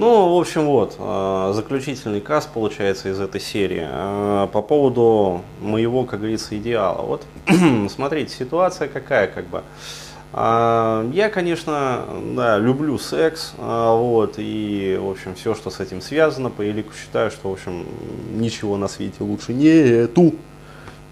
Ну, в общем, вот, э, заключительный каст получается из этой серии. Э, по поводу моего, как говорится, идеала. Вот, смотрите, ситуация какая, как бы. Э, я, конечно, да, люблю секс, вот, и, в общем, все, что с этим связано, по элику считаю, что, в общем, ничего на свете лучше нету.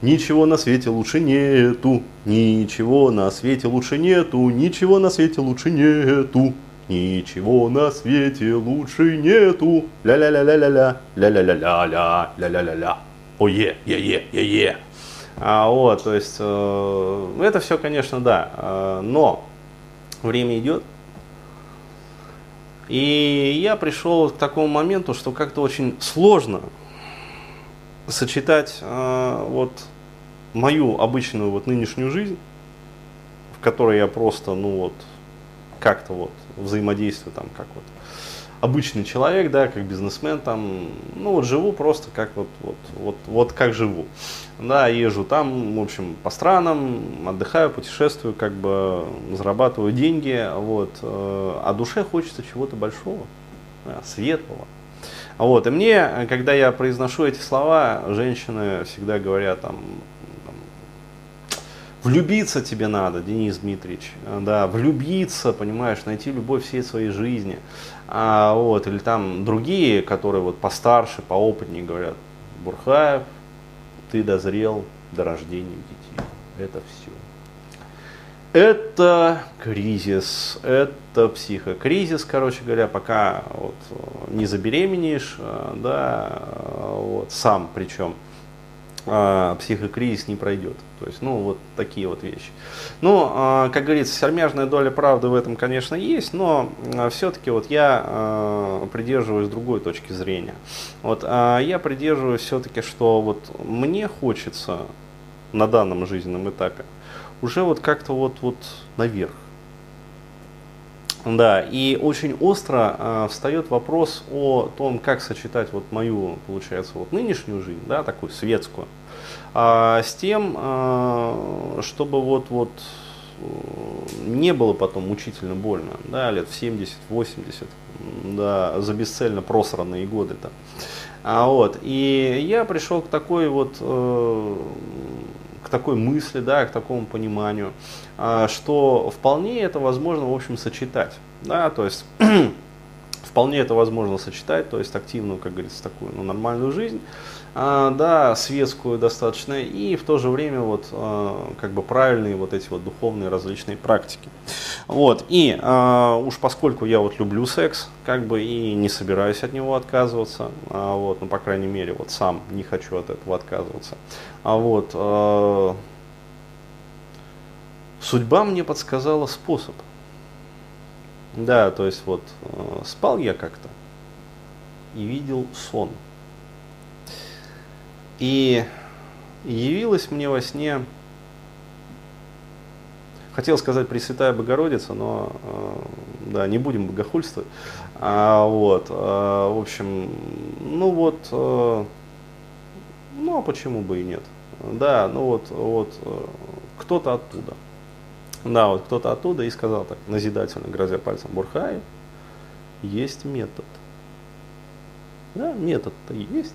Ничего на свете лучше нету, ничего на свете лучше нету, ничего на свете лучше нету. Ничего на свете лучше нету. Ля-ля-ля-ля-ля-ля, ля-ля-ля-ля-ля, ля-ля-ля-ля. Ое, е-е, е-е. А, вот, то есть, э, это все, конечно, да. Э, но время идет. И я пришел к такому моменту, что как-то очень сложно сочетать э, вот мою обычную вот нынешнюю жизнь, в которой я просто, ну вот, как-то вот взаимодействую там как вот обычный человек, да, как бизнесмен там, ну вот живу просто как вот, вот, вот, вот как живу. Да, езжу там, в общем, по странам, отдыхаю, путешествую, как бы зарабатываю деньги, вот, э, а душе хочется чего-то большого, светлого. Вот, и мне, когда я произношу эти слова, женщины всегда говорят там, Влюбиться тебе надо, Денис Дмитриевич, да, влюбиться, понимаешь, найти любовь всей своей жизни. А, вот, или там другие, которые вот постарше, поопытнее говорят, Бурхаев, ты дозрел до рождения детей. Это все. Это кризис, это психокризис, короче говоря, пока вот не забеременеешь, да, вот, сам причем, а, психокризис не пройдет. То есть, ну, вот такие вот вещи. Ну, а, как говорится, сермяжная доля правды в этом, конечно, есть, но а, все-таки вот я придерживаюсь другой точки зрения. Вот я придерживаюсь все-таки, что вот мне хочется на данном жизненном этапе уже вот как-то вот, вот наверх. Да, и очень остро э, встает вопрос о том, как сочетать вот мою, получается, вот нынешнюю жизнь, да, такую светскую, а, с тем, а, чтобы вот, вот не было потом мучительно больно, да, лет в 70-80, да, за бесцельно просранные годы-то. А вот, и я пришел к такой вот, э, к такой мысли, да, к такому пониманию, э, что вполне это возможно, в общем, сочетать, да, то есть вполне это возможно сочетать, то есть активную, как говорится, такую, ну, нормальную жизнь, а, да, светскую достаточно, и в то же время вот а, как бы правильные вот эти вот духовные различные практики. Вот, и а, уж поскольку я вот люблю секс, как бы и не собираюсь от него отказываться, вот, ну, по крайней мере, вот сам не хочу от этого отказываться, а вот, судьба мне подсказала способ. Да, то есть вот спал я как-то и видел сон. И явилась мне во сне, хотел сказать Пресвятая Богородица, но э, да, не будем богохульствовать. А, вот, а, в общем, ну вот, а, ну а почему бы и нет? Да, ну вот, вот кто-то оттуда. Да, вот кто-то оттуда и сказал так, назидательно, грозя пальцем Бурхай, есть метод. Да, метод-то есть.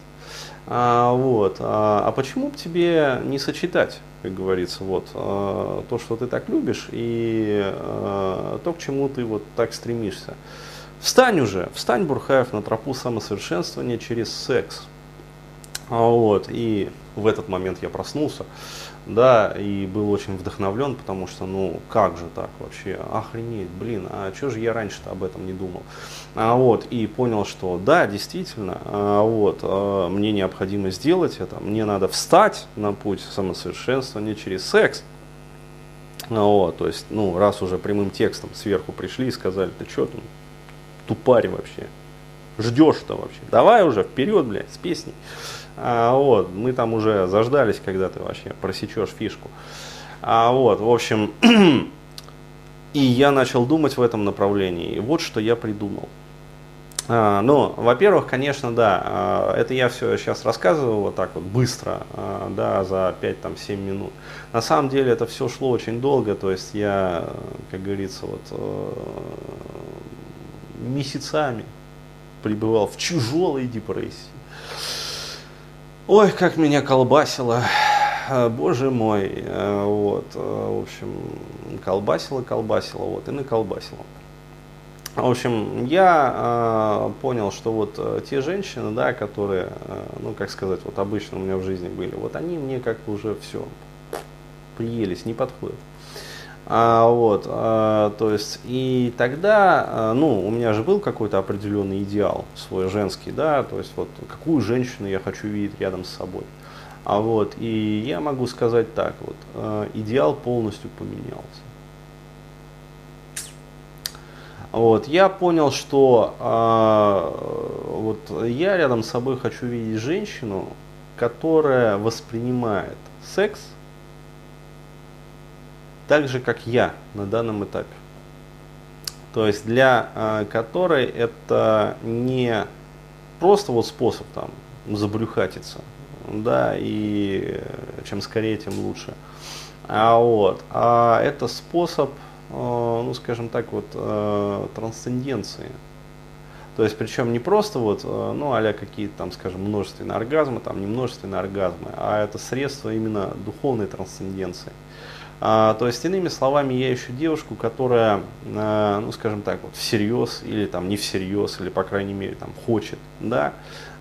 А, вот. А, а почему бы тебе не сочетать, как говорится, вот, а, то, что ты так любишь, и а, то, к чему ты вот так стремишься? Встань уже, встань, Бурхаев, на тропу самосовершенствования через секс. А, вот, и в этот момент я проснулся да, и был очень вдохновлен, потому что, ну, как же так вообще, охренеть, блин, а что же я раньше-то об этом не думал, а вот, и понял, что да, действительно, а, вот, а, мне необходимо сделать это, мне надо встать на путь самосовершенствования через секс, а, вот, то есть, ну, раз уже прямым текстом сверху пришли и сказали, ты что там, тупарь вообще, ждешь-то вообще, давай уже вперед, блядь, с песней. А, вот, мы там уже заждались, когда ты вообще просечешь фишку. А, вот, в общем, и я начал думать в этом направлении. И вот что я придумал. А, ну, во-первых, конечно, да, а, это я все сейчас рассказываю вот так вот быстро, а, да, за 5-7 минут. На самом деле это все шло очень долго, то есть я, как говорится, вот э, месяцами пребывал в тяжелой депрессии. Ой, как меня колбасило. А, боже мой, э, вот, э, в общем, колбасило, колбасило, вот, и наколбасило. В общем, я э, понял, что вот э, те женщины, да, которые, э, ну, как сказать, вот обычно у меня в жизни были, вот они мне как-то уже все приелись, не подходят. А, вот, а, то есть, и тогда, а, ну, у меня же был какой-то определенный идеал свой женский, да, то есть, вот, какую женщину я хочу видеть рядом с собой. А вот, и я могу сказать так, вот, а, идеал полностью поменялся. Вот, я понял, что э, вот я рядом с собой хочу видеть женщину, которая воспринимает секс так же, как я на данном этапе. То есть для э, которой это не просто вот способ там забрюхатиться, да, и чем скорее, тем лучше. А вот, а это способ Э, ну, скажем так, вот, э, трансценденции. То есть, причем не просто вот, э, ну, а какие-то там, скажем, множественные оргазмы, там, не множественные оргазмы, а это средство именно духовной трансценденции. А, то есть, иными словами, я ищу девушку, которая, ну, скажем так, вот, всерьез или там не всерьез, или, по крайней мере, там, хочет, да,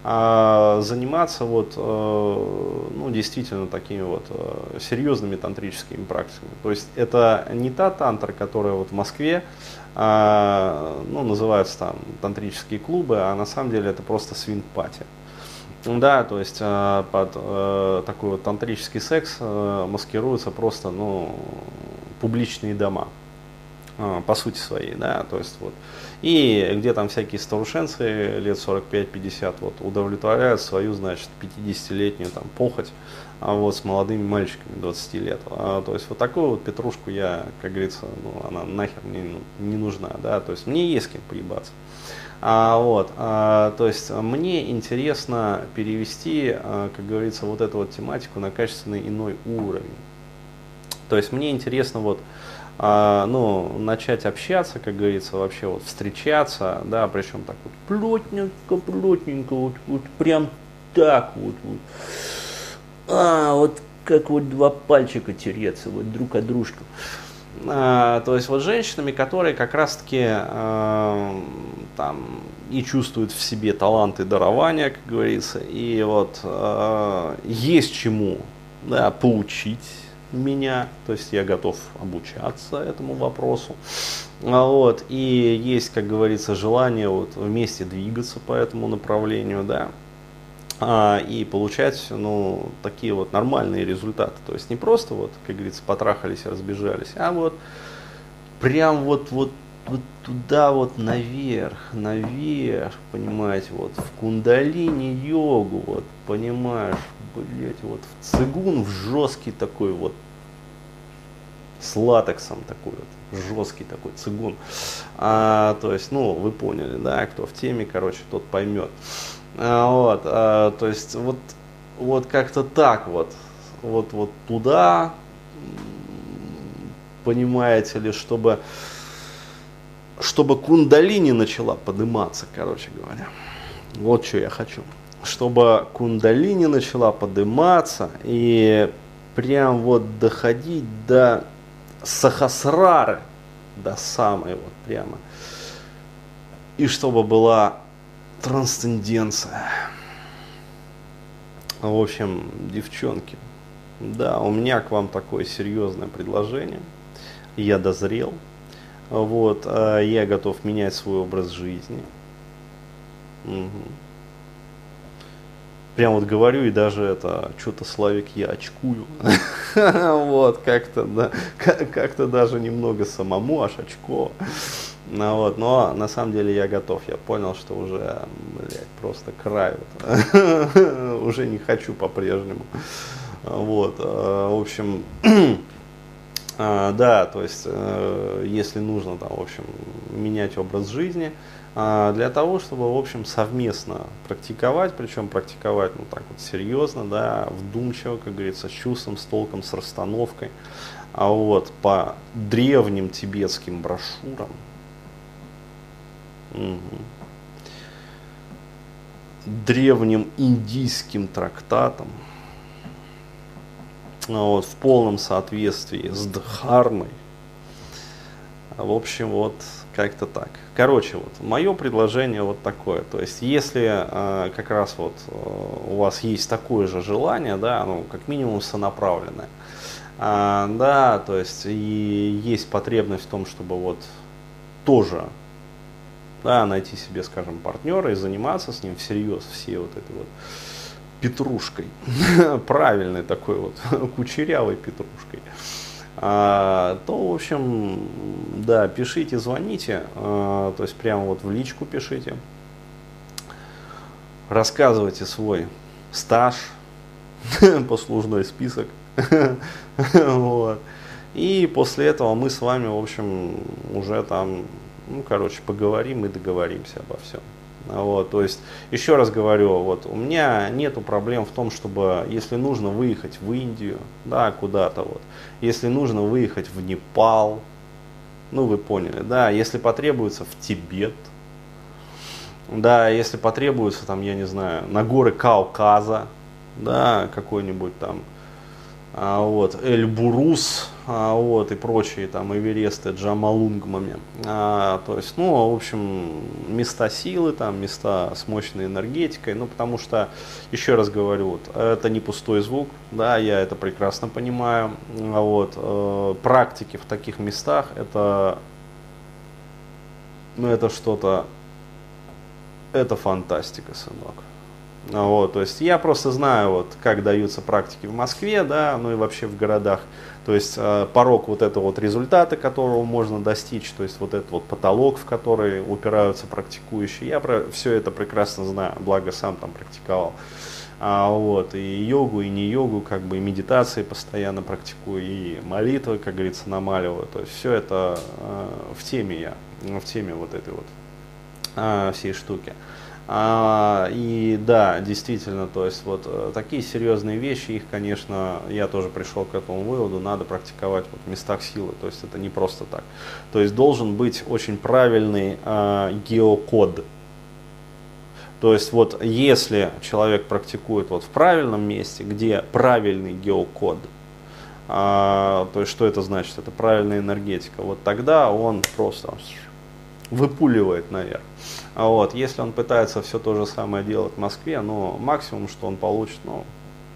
а заниматься вот, э, ну, действительно такими вот э, серьезными тантрическими практиками. То есть это не та тантра, которая вот в Москве, а, ну, называются там тантрические клубы, а на самом деле это просто свинг-пати. Да, то есть э, под такой вот тантрический секс маскируются просто, ну, публичные дома. А, по сути своей, да, то есть вот. И где там всякие старушенцы лет 45-50 вот удовлетворяют свою, значит, 50-летнюю там похоть, а вот с молодыми мальчиками 20 лет. А, то есть вот такую вот петрушку я, как говорится, ну, она нахер мне не нужна, да, то есть мне есть с кем поебаться. А, вот, а, то есть мне интересно перевести, а, как говорится, вот эту вот тематику на качественный иной уровень. То есть мне интересно вот а, ну, начать общаться, как говорится, вообще вот встречаться, да, причем так вот плотненько, плотненько, вот, вот прям так вот, вот. А, вот как вот два пальчика тереться вот друг от дружку. А, то есть вот женщинами, которые как раз-таки а, там и чувствуют в себе таланты дарования, как говорится, и вот а, есть чему да, поучить меня, то есть я готов обучаться этому вопросу. А вот, и есть, как говорится, желание вот вместе двигаться по этому направлению, да, и получать, ну, такие вот нормальные результаты. То есть не просто вот, как говорится, потрахались и разбежались, а вот прям вот, вот, вот туда вот наверх, наверх, понимаете, вот в кундалини йогу, вот, понимаешь, блять, вот в цигун, в жесткий такой вот, с латексом такой вот, жесткий такой цигун. А, то есть, ну, вы поняли, да, кто в теме, короче, тот поймет. А, вот, а, то есть, вот, вот как-то так вот, вот, вот туда, понимаете ли, чтобы, чтобы кундалини начала подниматься, короче говоря. Вот что я хочу чтобы кундалини начала подниматься и прям вот доходить до сахасрары, до самой вот прямо. И чтобы была трансценденция. В общем, девчонки, да, у меня к вам такое серьезное предложение. Я дозрел. Вот, а я готов менять свой образ жизни. Угу прям вот говорю и даже это что-то Славик я очкую вот как-то да как-то даже немного самому аж очко ну, вот, но на самом деле я готов, я понял, что уже, блядь, просто вот. уже не хочу по-прежнему, вот, а, в общем, а, да, то есть, э, если нужно, там, в общем, менять образ жизни, для того, чтобы, в общем, совместно практиковать, причем практиковать, ну, так вот, серьезно, да, вдумчиво, как говорится, с чувством, с толком, с расстановкой, а вот по древним тибетским брошюрам. Древним индийским трактатом, вот, в полном соответствии с Дхармой. В общем, вот как-то так. Короче, вот мое предложение вот такое. То есть, если э, как раз вот э, у вас есть такое же желание, да, ну, как минимум сонаправленное, э, да, то есть, и есть потребность в том, чтобы вот тоже да, найти себе, скажем, партнера и заниматься с ним всерьез, все вот этой вот петрушкой, правильной такой вот кучерявой петрушкой, а, то, в общем, да, пишите, звоните, а, то есть прямо вот в личку пишите, рассказывайте свой стаж, послужной список, вот. И после этого мы с вами, в общем, уже там ну, короче, поговорим и договоримся обо всем. Вот, то есть, еще раз говорю, вот, у меня нету проблем в том, чтобы, если нужно выехать в Индию, да, куда-то вот, если нужно выехать в Непал, ну, вы поняли, да, если потребуется в Тибет, да, если потребуется, там, я не знаю, на горы Кавказа, да, какой-нибудь там, а, вот, Эльбурус, а, вот, и прочие там Эвересты, Джамалунгмами. А, то есть, ну, в общем, места силы, там, места с мощной энергетикой, ну, потому что, еще раз говорю, вот, это не пустой звук, да, я это прекрасно понимаю, а вот, э, практики в таких местах, это, ну, это что-то, это фантастика, сынок. Вот, то есть я просто знаю, вот, как даются практики в Москве, да, ну и вообще в городах. То есть э, порог вот этого вот результата, которого можно достичь, то есть вот этот вот потолок, в который упираются практикующие. Я про все это прекрасно знаю, благо сам там практиковал. А, вот, и йогу, и не йогу, как бы и медитации постоянно практикую, и молитвы, как говорится, намаливаю. То есть все это э, в теме я, в теме вот этой вот э, всей штуки. А, и да, действительно, то есть вот э, такие серьезные вещи, их, конечно, я тоже пришел к этому выводу, надо практиковать вот в местах силы, то есть это не просто так. То есть должен быть очень правильный а, геокод. То есть вот если человек практикует вот в правильном месте, где правильный геокод, а, то есть что это значит? Это правильная энергетика. Вот тогда он просто выпуливает наверх. А вот, если он пытается все то же самое делать в Москве, но максимум, что он получит, ну,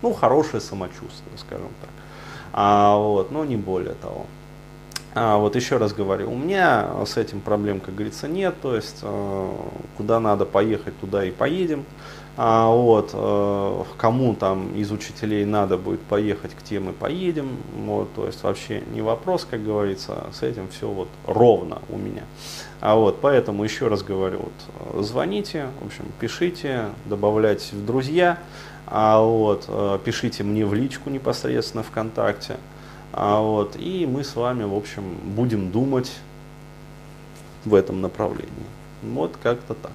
ну хорошее самочувствие, скажем так. А, вот, но не более того. А, вот еще раз говорю, у меня с этим проблем, как говорится, нет, то есть э, куда надо поехать, туда и поедем. А, вот, э, кому там из учителей надо будет поехать, к тем и поедем. Вот, то есть вообще не вопрос, как говорится, с этим все вот ровно у меня. А вот, поэтому еще раз говорю, вот, звоните, в общем, пишите, добавляйтесь в друзья, а вот, э, пишите мне в личку непосредственно ВКонтакте. А вот, и мы с вами, в общем, будем думать в этом направлении. Вот как-то так.